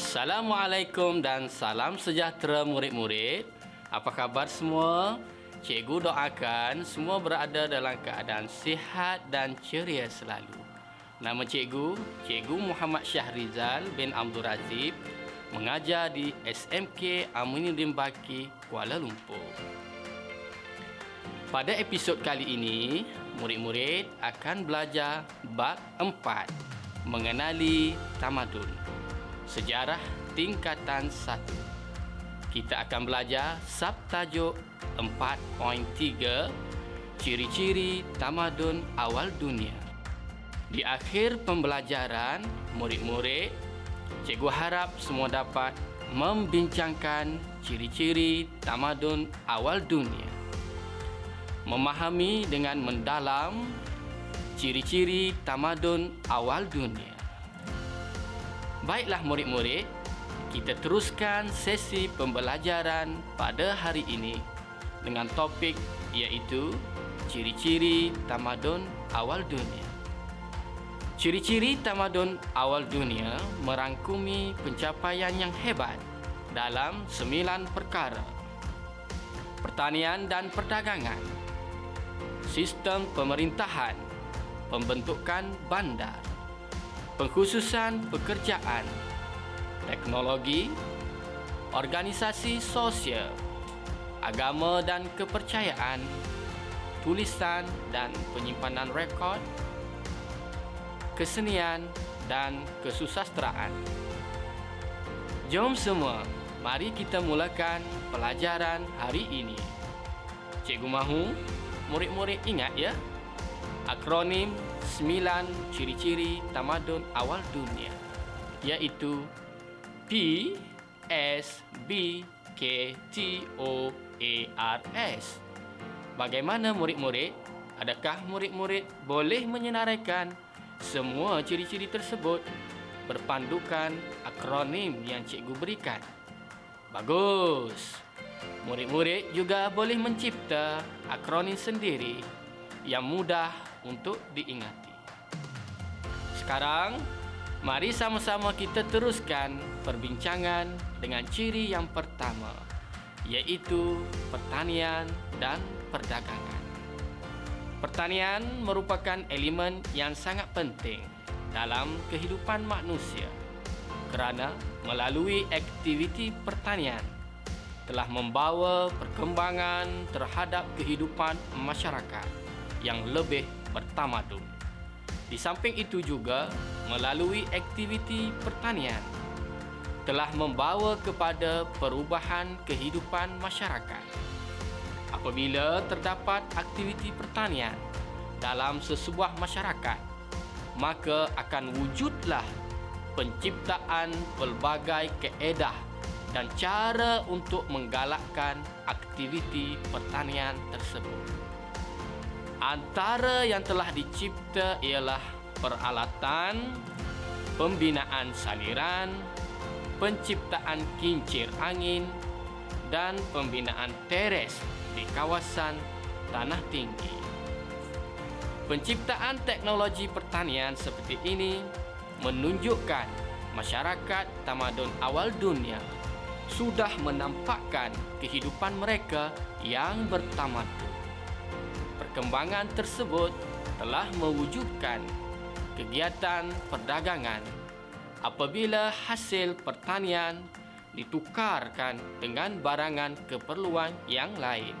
Assalamualaikum dan salam sejahtera murid-murid. Apa khabar semua? Cikgu doakan semua berada dalam keadaan sihat dan ceria selalu. Nama cikgu, Cikgu Muhammad Syahrizal bin Abdul Razib, mengajar di SMK Aminuddin Baki, Kuala Lumpur. Pada episod kali ini, murid-murid akan belajar bab 4, mengenali tamadun. Sejarah Tingkatan 1 Kita akan belajar subtajuk 4.3 Ciri-ciri Tamadun Awal Dunia. Di akhir pembelajaran, murid-murid Cikgu harap semua dapat membincangkan ciri-ciri tamadun awal dunia. Memahami dengan mendalam ciri-ciri tamadun awal dunia Baiklah murid-murid, kita teruskan sesi pembelajaran pada hari ini dengan topik iaitu ciri-ciri tamadun awal dunia. Ciri-ciri tamadun awal dunia merangkumi pencapaian yang hebat dalam sembilan perkara. Pertanian dan perdagangan, sistem pemerintahan, pembentukan bandar, pengkhususan pekerjaan, teknologi, organisasi sosial, agama dan kepercayaan, tulisan dan penyimpanan rekod, kesenian dan kesusasteraan. Jom semua, mari kita mulakan pelajaran hari ini. Cikgu mahu murid-murid ingat ya, akronim sembilan ciri-ciri tamadun awal dunia iaitu P S B K T O A R S. Bagaimana murid-murid? Adakah murid-murid boleh menyenaraikan semua ciri-ciri tersebut berpandukan akronim yang cikgu berikan? Bagus. Murid-murid juga boleh mencipta akronim sendiri yang mudah untuk diingati. Sekarang, mari sama-sama kita teruskan perbincangan dengan ciri yang pertama, iaitu pertanian dan perdagangan. Pertanian merupakan elemen yang sangat penting dalam kehidupan manusia kerana melalui aktiviti pertanian telah membawa perkembangan terhadap kehidupan masyarakat yang lebih bertamadun. Di samping itu juga melalui aktiviti pertanian telah membawa kepada perubahan kehidupan masyarakat. Apabila terdapat aktiviti pertanian dalam sesebuah masyarakat, maka akan wujudlah penciptaan pelbagai keedah dan cara untuk menggalakkan aktiviti pertanian tersebut. Antara yang telah dicipta ialah peralatan, pembinaan saliran, penciptaan kincir angin dan pembinaan teres di kawasan tanah tinggi. Penciptaan teknologi pertanian seperti ini menunjukkan masyarakat tamadun awal dunia sudah menampakkan kehidupan mereka yang bertamadun perkembangan tersebut telah mewujudkan kegiatan perdagangan apabila hasil pertanian ditukarkan dengan barangan keperluan yang lain.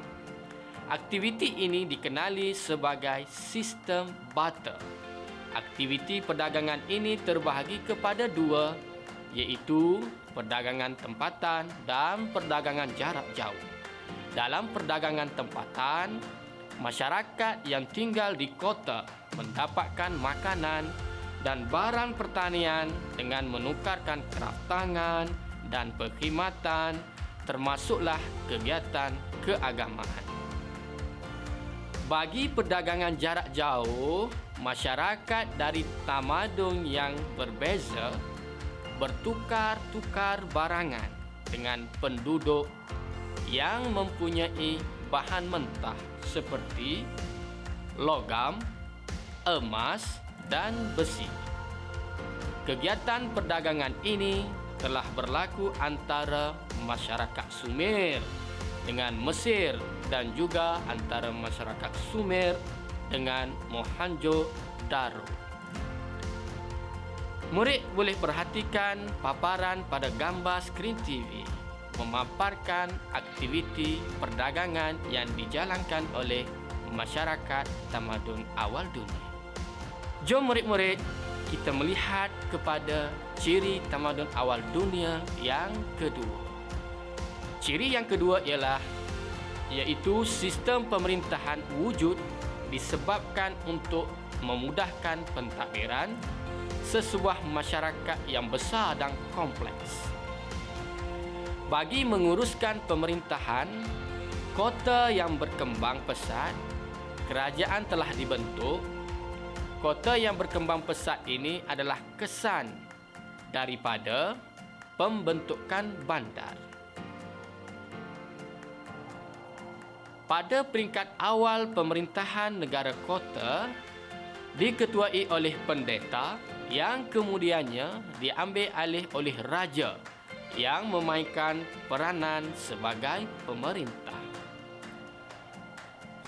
Aktiviti ini dikenali sebagai sistem barter. Aktiviti perdagangan ini terbahagi kepada dua iaitu perdagangan tempatan dan perdagangan jarak jauh. Dalam perdagangan tempatan, masyarakat yang tinggal di kota mendapatkan makanan dan barang pertanian dengan menukarkan kraftangan dan perkhidmatan termasuklah kegiatan keagamaan. Bagi perdagangan jarak jauh, masyarakat dari tamadun yang berbeza bertukar-tukar barangan dengan penduduk yang mempunyai bahan mentah seperti logam, emas dan besi. Kegiatan perdagangan ini telah berlaku antara masyarakat Sumer dengan Mesir dan juga antara masyarakat Sumer dengan Mohenjo-daro. Murid boleh perhatikan paparan pada gambar skrin TV memaparkan aktiviti perdagangan yang dijalankan oleh masyarakat tamadun awal dunia. Jom murid-murid kita melihat kepada ciri tamadun awal dunia yang kedua. Ciri yang kedua ialah iaitu sistem pemerintahan wujud disebabkan untuk memudahkan pentadbiran sesebuah masyarakat yang besar dan kompleks. Bagi menguruskan pemerintahan kota yang berkembang pesat, kerajaan telah dibentuk. Kota yang berkembang pesat ini adalah kesan daripada pembentukan bandar. Pada peringkat awal pemerintahan negara kota diketuai oleh pendeta yang kemudiannya diambil alih oleh raja yang memainkan peranan sebagai pemerintah.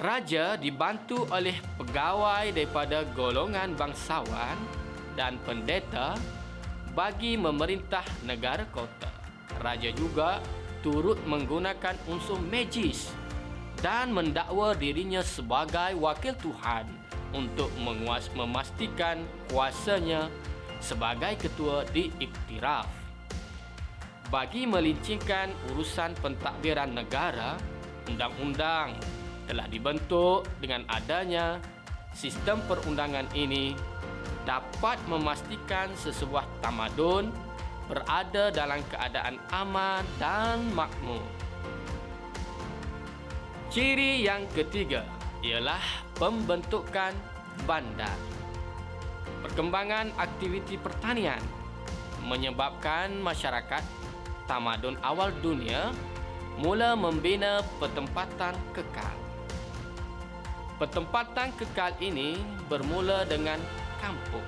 Raja dibantu oleh pegawai daripada golongan bangsawan dan pendeta bagi memerintah negara kota. Raja juga turut menggunakan unsur magis dan mendakwa dirinya sebagai wakil Tuhan untuk menguas memastikan kuasanya sebagai ketua di iktiraf. Bagi melincingkan urusan pentadbiran negara, undang-undang telah dibentuk dengan adanya sistem perundangan ini dapat memastikan sesebuah tamadun berada dalam keadaan aman dan makmur. Ciri yang ketiga ialah pembentukan bandar. Perkembangan aktiviti pertanian menyebabkan masyarakat tamadun awal dunia mula membina pertempatan kekal. Pertempatan kekal ini bermula dengan kampung.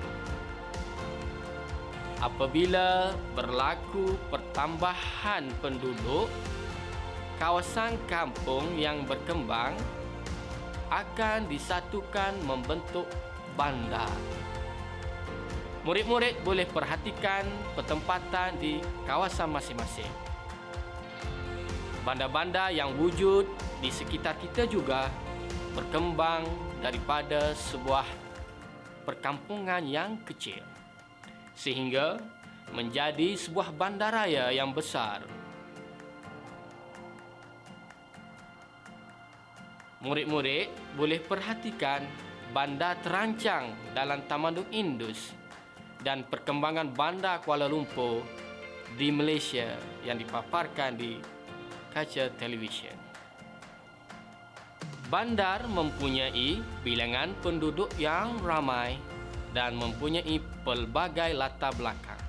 Apabila berlaku pertambahan penduduk, kawasan kampung yang berkembang akan disatukan membentuk bandar. Murid-murid boleh perhatikan pertempatan di kawasan masing-masing. Bandar-bandar yang wujud di sekitar kita juga berkembang daripada sebuah perkampungan yang kecil sehingga menjadi sebuah bandaraya yang besar murid-murid boleh perhatikan bandar terancang dalam Tamadun Indus dan perkembangan bandar Kuala Lumpur di Malaysia yang dipaparkan di kaca televisyen. Bandar mempunyai bilangan penduduk yang ramai dan mempunyai pelbagai latar belakang.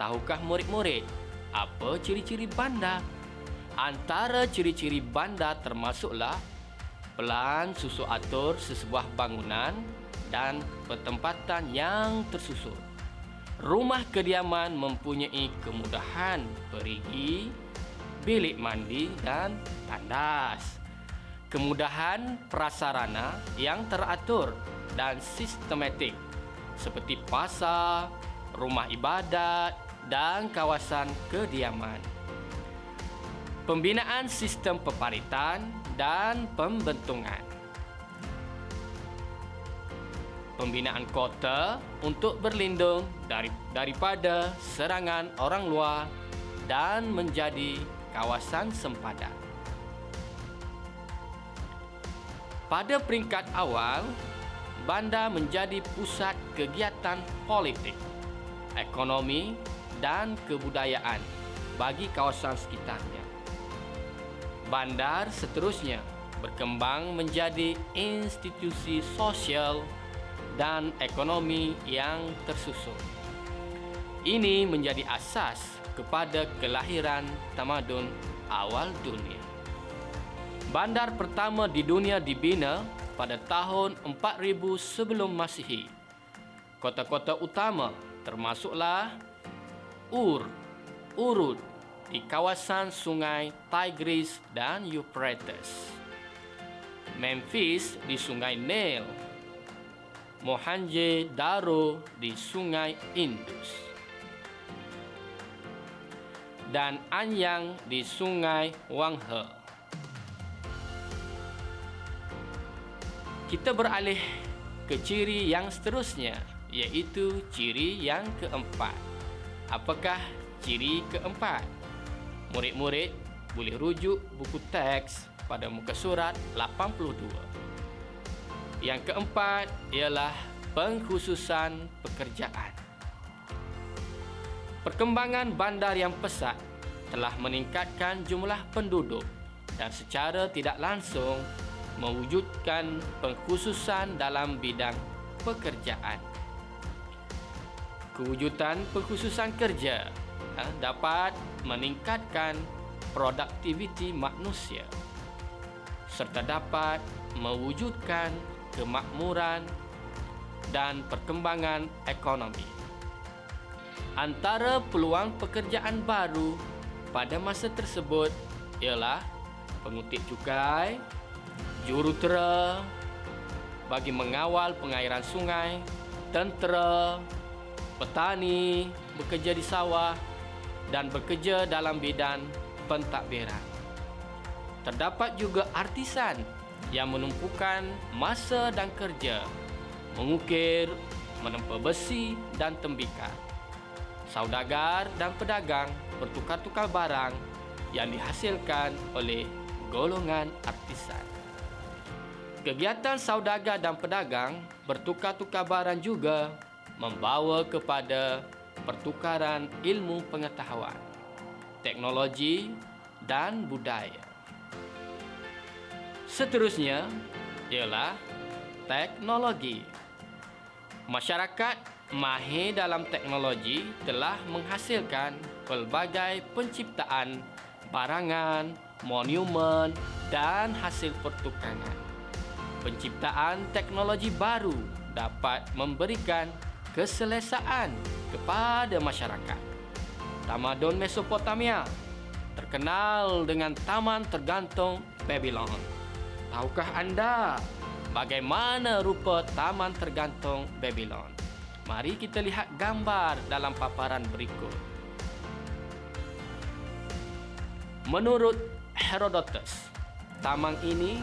Tahukah murid-murid apa ciri-ciri bandar? Antara ciri-ciri bandar termasuklah pelan susu atur sesebuah bangunan dan pertempatan yang tersusun. Rumah kediaman mempunyai kemudahan perigi, bilik mandi dan tandas. Kemudahan prasarana yang teratur dan sistematik seperti pasar, rumah ibadat dan kawasan kediaman. Pembinaan sistem peparitan dan pembentungan. Pembinaan kota untuk berlindung dari, daripada serangan orang luar dan menjadi kawasan sempadan. Pada peringkat awal, bandar menjadi pusat kegiatan politik, ekonomi dan kebudayaan bagi kawasan sekitarnya bandar seterusnya berkembang menjadi institusi sosial dan ekonomi yang tersusun. Ini menjadi asas kepada kelahiran tamadun awal dunia. Bandar pertama di dunia dibina pada tahun 4000 sebelum Masihi. Kota-kota utama termasuklah Ur urut di kawasan sungai Tigris dan Euphrates. Memphis di sungai Nile. Mohenjo-daro di sungai Indus. Dan Anyang di sungai Wanghe. Kita beralih ke ciri yang seterusnya iaitu ciri yang keempat. Apakah ciri keempat? Murid-murid boleh rujuk buku teks pada muka surat 82. Yang keempat ialah pengkhususan pekerjaan. Perkembangan bandar yang pesat telah meningkatkan jumlah penduduk dan secara tidak langsung mewujudkan pengkhususan dalam bidang pekerjaan. Kewujudan pengkhususan kerja ha, dapat meningkatkan produktiviti manusia serta dapat mewujudkan kemakmuran dan perkembangan ekonomi. Antara peluang pekerjaan baru pada masa tersebut ialah pengutip cukai, jurutera bagi mengawal pengairan sungai, tentera, petani, bekerja di sawah dan bekerja dalam bidang pentadbiran. Terdapat juga artisan yang menumpukan masa dan kerja, mengukir, menempa besi dan tembikar. Saudagar dan pedagang bertukar-tukar barang yang dihasilkan oleh golongan artisan. Kegiatan saudagar dan pedagang bertukar-tukar barang juga membawa kepada pertukaran ilmu pengetahuan, teknologi dan budaya. Seterusnya ialah teknologi. Masyarakat mahir dalam teknologi telah menghasilkan pelbagai penciptaan barangan, monumen dan hasil pertukangan penciptaan teknologi baru dapat memberikan keselesaan kepada masyarakat. Tamadun Mesopotamia terkenal dengan taman tergantung Babylon. Tahukah anda bagaimana rupa taman tergantung Babylon? Mari kita lihat gambar dalam paparan berikut. Menurut Herodotus, taman ini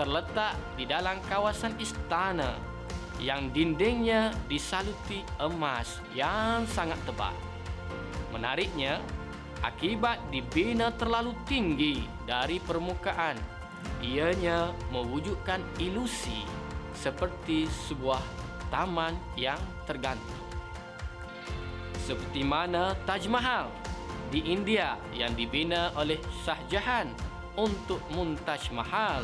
terletak di dalam kawasan istana yang dindingnya disaluti emas yang sangat tebal. Menariknya, akibat dibina terlalu tinggi dari permukaan, ianya mewujudkan ilusi seperti sebuah taman yang tergantung. Seperti mana Taj Mahal di India yang dibina oleh Shah Jahan untuk Muntaj Mahal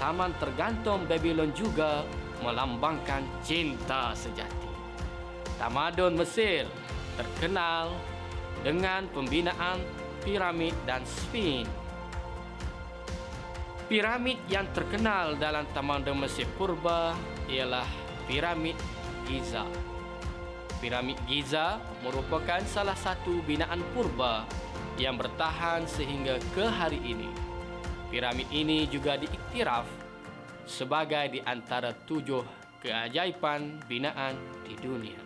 taman tergantung Babylon juga melambangkan cinta sejati. Tamadun Mesir terkenal dengan pembinaan piramid dan sphin. Piramid yang terkenal dalam Tamadun Mesir purba ialah piramid Giza. Piramid Giza merupakan salah satu binaan purba yang bertahan sehingga ke hari ini. Piramid ini juga diiktiraf sebagai di antara tujuh keajaiban binaan di dunia.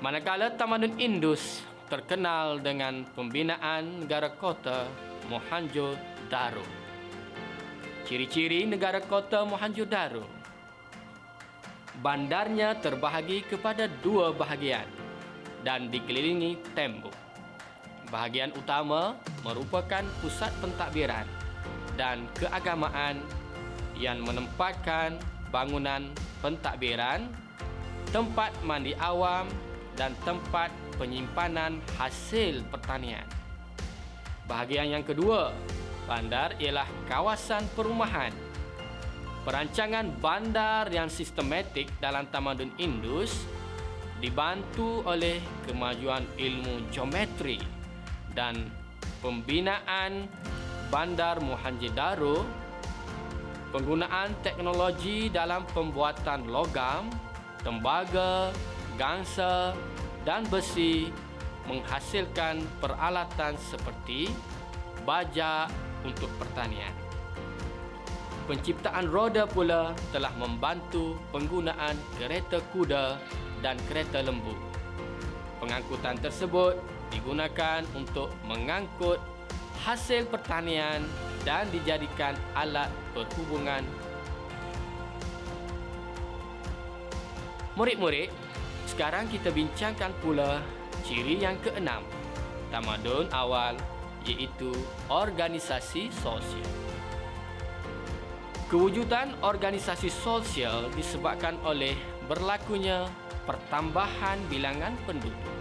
Manakala Tamadun Indus terkenal dengan pembinaan negara kota Mohenjo-daro. Ciri-ciri negara kota Mohenjo-daro. Bandarnya terbahagi kepada dua bahagian dan dikelilingi tembok. Bahagian utama merupakan pusat pentadbiran dan keagamaan yang menempatkan bangunan pentadbiran, tempat mandi awam dan tempat penyimpanan hasil pertanian. Bahagian yang kedua, bandar ialah kawasan perumahan. Perancangan bandar yang sistematik dalam tamadun Indus dibantu oleh kemajuan ilmu geometri dan pembinaan bandar Mohenjo-daro, penggunaan teknologi dalam pembuatan logam, tembaga, gangsa dan besi menghasilkan peralatan seperti baja untuk pertanian. Penciptaan roda pula telah membantu penggunaan kereta kuda dan kereta lembu. Pengangkutan tersebut digunakan untuk mengangkut hasil pertanian dan dijadikan alat perhubungan. Murid-murid, sekarang kita bincangkan pula ciri yang keenam tamadun awal iaitu organisasi sosial. Kewujudan organisasi sosial disebabkan oleh berlakunya pertambahan bilangan penduduk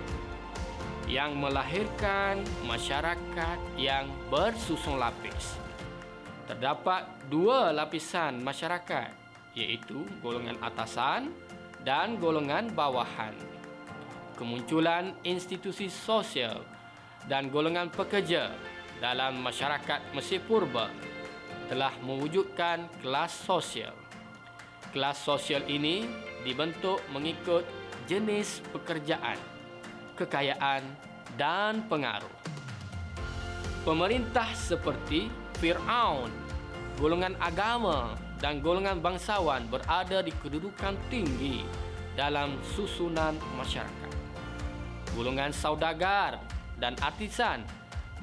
yang melahirkan masyarakat yang bersusun lapis. Terdapat dua lapisan masyarakat iaitu golongan atasan dan golongan bawahan. Kemunculan institusi sosial dan golongan pekerja dalam masyarakat Mesir Purba telah mewujudkan kelas sosial. Kelas sosial ini dibentuk mengikut jenis pekerjaan, kekayaan dan pengaruh. Pemerintah seperti Fir'aun, golongan agama dan golongan bangsawan berada di kedudukan tinggi dalam susunan masyarakat. Golongan saudagar dan artisan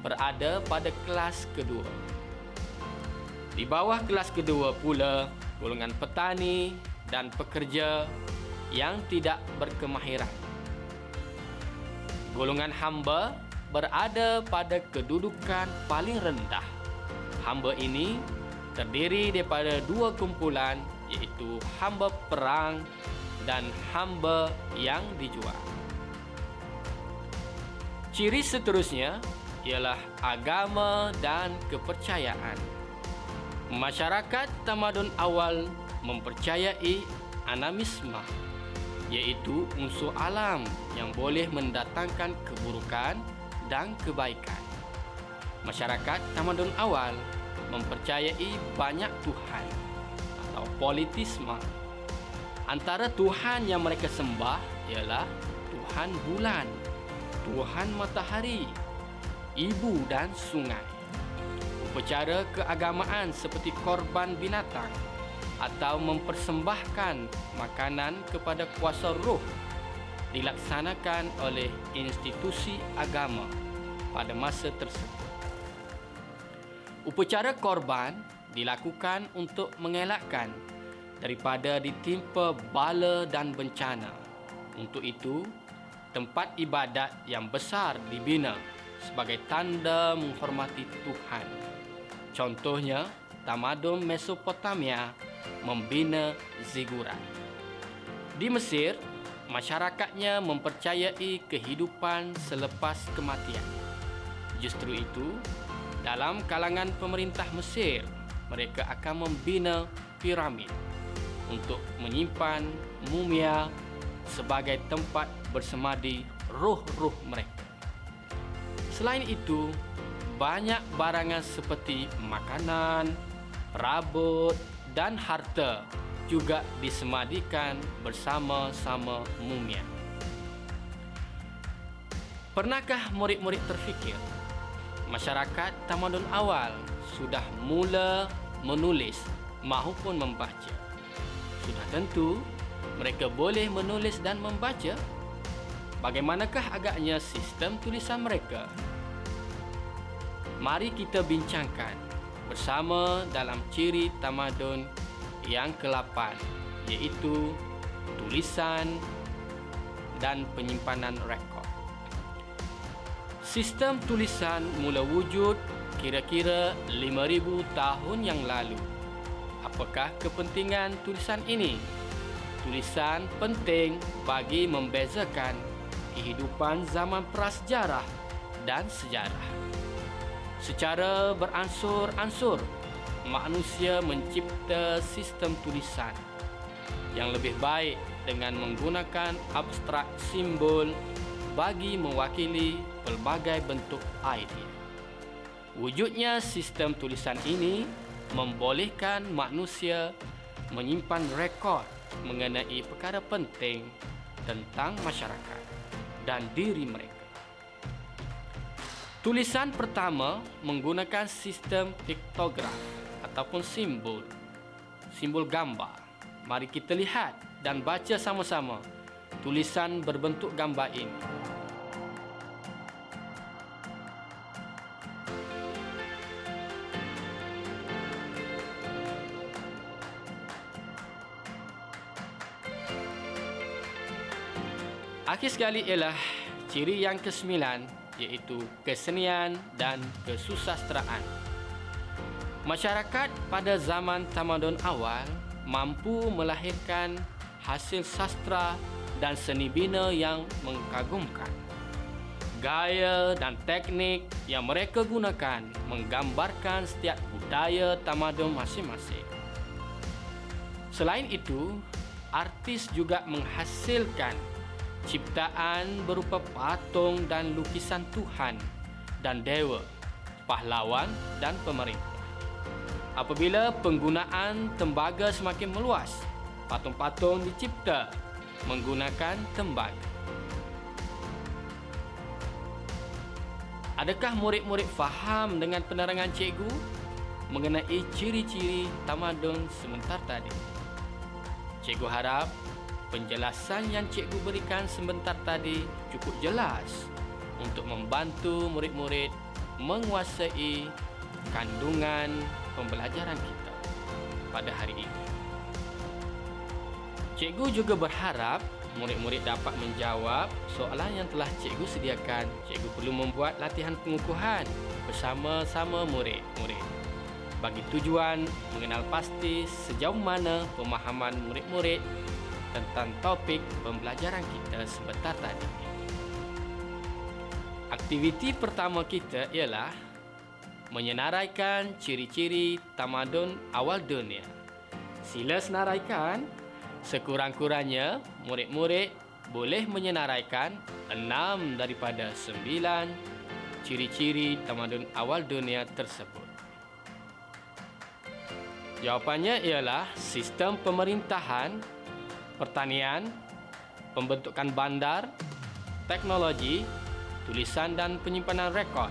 berada pada kelas kedua. Di bawah kelas kedua pula golongan petani dan pekerja yang tidak berkemahiran. Golongan hamba berada pada kedudukan paling rendah. Hamba ini terdiri daripada dua kumpulan iaitu hamba perang dan hamba yang dijual. Ciri seterusnya ialah agama dan kepercayaan. Masyarakat tamadun awal mempercayai anamisme iaitu unsur alam yang boleh mendatangkan keburukan dan kebaikan. Masyarakat tamadun awal mempercayai banyak Tuhan atau politisme. Antara Tuhan yang mereka sembah ialah Tuhan bulan, Tuhan matahari, ibu dan sungai upacara keagamaan seperti korban binatang atau mempersembahkan makanan kepada kuasa roh dilaksanakan oleh institusi agama pada masa tersebut. Upacara korban dilakukan untuk mengelakkan daripada ditimpa bala dan bencana. Untuk itu, tempat ibadat yang besar dibina sebagai tanda menghormati Tuhan. Contohnya, tamadun Mesopotamia membina zigurat. Di Mesir, masyarakatnya mempercayai kehidupan selepas kematian. Justru itu, dalam kalangan pemerintah Mesir, mereka akan membina piramid untuk menyimpan mumia sebagai tempat bersemadi roh-roh mereka. Selain itu, banyak barangan seperti makanan, rabut dan harta juga disemadikan bersama-sama mumia. Pernahkah murid-murid terfikir masyarakat tamadun awal sudah mula menulis maupun membaca? Sudah tentu mereka boleh menulis dan membaca. Bagaimanakah agaknya sistem tulisan mereka? mari kita bincangkan bersama dalam ciri tamadun yang ke-8 iaitu tulisan dan penyimpanan rekod. Sistem tulisan mula wujud kira-kira 5000 tahun yang lalu. Apakah kepentingan tulisan ini? Tulisan penting bagi membezakan kehidupan zaman prasejarah dan sejarah. Secara beransur-ansur, manusia mencipta sistem tulisan yang lebih baik dengan menggunakan abstrak simbol bagi mewakili pelbagai bentuk idea. Wujudnya sistem tulisan ini membolehkan manusia menyimpan rekod mengenai perkara penting tentang masyarakat dan diri mereka. Tulisan pertama menggunakan sistem piktograf ataupun simbol. Simbol gambar. Mari kita lihat dan baca sama-sama tulisan berbentuk gambar ini. Akhir sekali ialah ciri yang kesembilan iaitu kesenian dan kesusasteraan. Masyarakat pada zaman tamadun awal mampu melahirkan hasil sastra dan seni bina yang mengagumkan. Gaya dan teknik yang mereka gunakan menggambarkan setiap budaya tamadun masing-masing. Selain itu, artis juga menghasilkan ciptaan berupa patung dan lukisan Tuhan dan dewa, pahlawan dan pemerintah. Apabila penggunaan tembaga semakin meluas, patung-patung dicipta menggunakan tembaga. Adakah murid-murid faham dengan penerangan cikgu mengenai ciri-ciri tamadun sebentar tadi? Cikgu harap penjelasan yang cikgu berikan sebentar tadi cukup jelas untuk membantu murid-murid menguasai kandungan pembelajaran kita pada hari ini. Cikgu juga berharap murid-murid dapat menjawab soalan yang telah cikgu sediakan. Cikgu perlu membuat latihan pengukuhan bersama-sama murid-murid bagi tujuan mengenal pasti sejauh mana pemahaman murid-murid tentang topik pembelajaran kita sebentar tadi. Aktiviti pertama kita ialah menyenaraikan ciri-ciri tamadun awal dunia. Sila senaraikan sekurang-kurangnya murid-murid boleh menyenaraikan enam daripada sembilan ciri-ciri tamadun awal dunia tersebut. Jawapannya ialah sistem pemerintahan pertanian, pembentukan bandar, teknologi, tulisan dan penyimpanan rekod,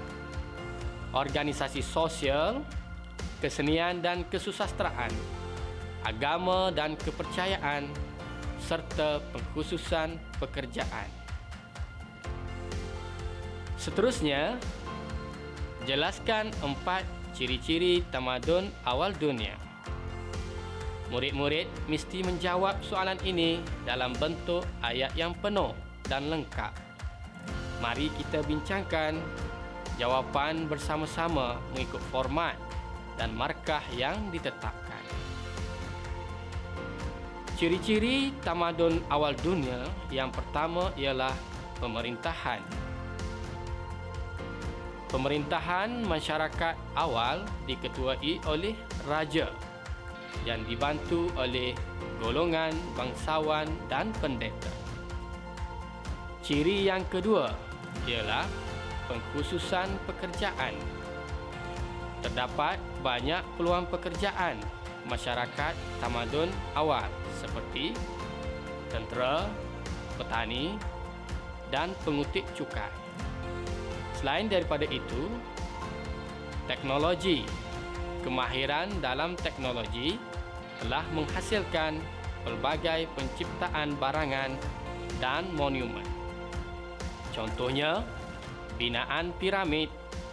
organisasi sosial, kesenian dan kesusasteraan, agama dan kepercayaan, serta pengkhususan pekerjaan. Seterusnya, jelaskan empat ciri-ciri tamadun awal dunia. Murid-murid mesti menjawab soalan ini dalam bentuk ayat yang penuh dan lengkap. Mari kita bincangkan jawapan bersama-sama mengikut format dan markah yang ditetapkan. Ciri-ciri tamadun awal dunia yang pertama ialah pemerintahan. Pemerintahan masyarakat awal diketuai oleh raja yang dibantu oleh golongan bangsawan dan pendeta. Ciri yang kedua ialah pengkhususan pekerjaan. Terdapat banyak peluang pekerjaan masyarakat tamadun awal seperti tentera, petani dan pengutip cukai. Selain daripada itu, teknologi kemahiran dalam teknologi telah menghasilkan pelbagai penciptaan barangan dan monumen. Contohnya, binaan piramid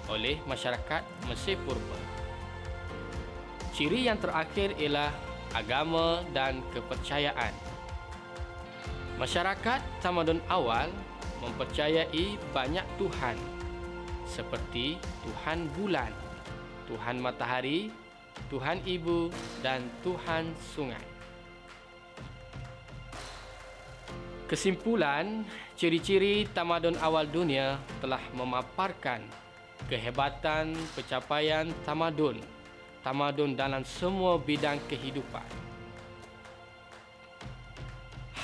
oleh masyarakat Mesir Purba. Ciri yang terakhir ialah agama dan kepercayaan. Masyarakat tamadun awal mempercayai banyak Tuhan seperti Tuhan bulan, Tuhan matahari, Tuhan Ibu dan Tuhan Sungai. Kesimpulan, ciri-ciri tamadun awal dunia telah memaparkan kehebatan pencapaian tamadun, tamadun dalam semua bidang kehidupan.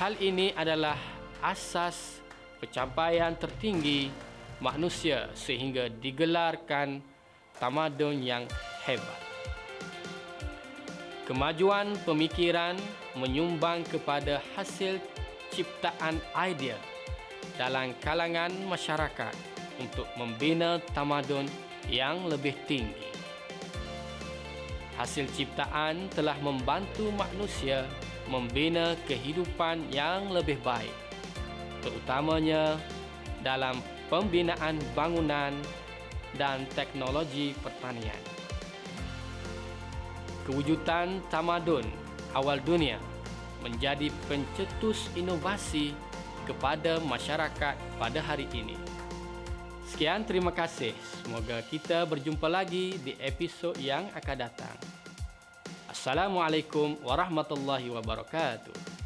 Hal ini adalah asas pencapaian tertinggi manusia sehingga digelarkan tamadun yang hebat. Kemajuan pemikiran menyumbang kepada hasil ciptaan idea dalam kalangan masyarakat untuk membina tamadun yang lebih tinggi. Hasil ciptaan telah membantu manusia membina kehidupan yang lebih baik, terutamanya dalam pembinaan bangunan dan teknologi pertanian. Kewujudan tamadun awal dunia menjadi pencetus inovasi kepada masyarakat pada hari ini. Sekian terima kasih. Semoga kita berjumpa lagi di episod yang akan datang. Assalamualaikum warahmatullahi wabarakatuh.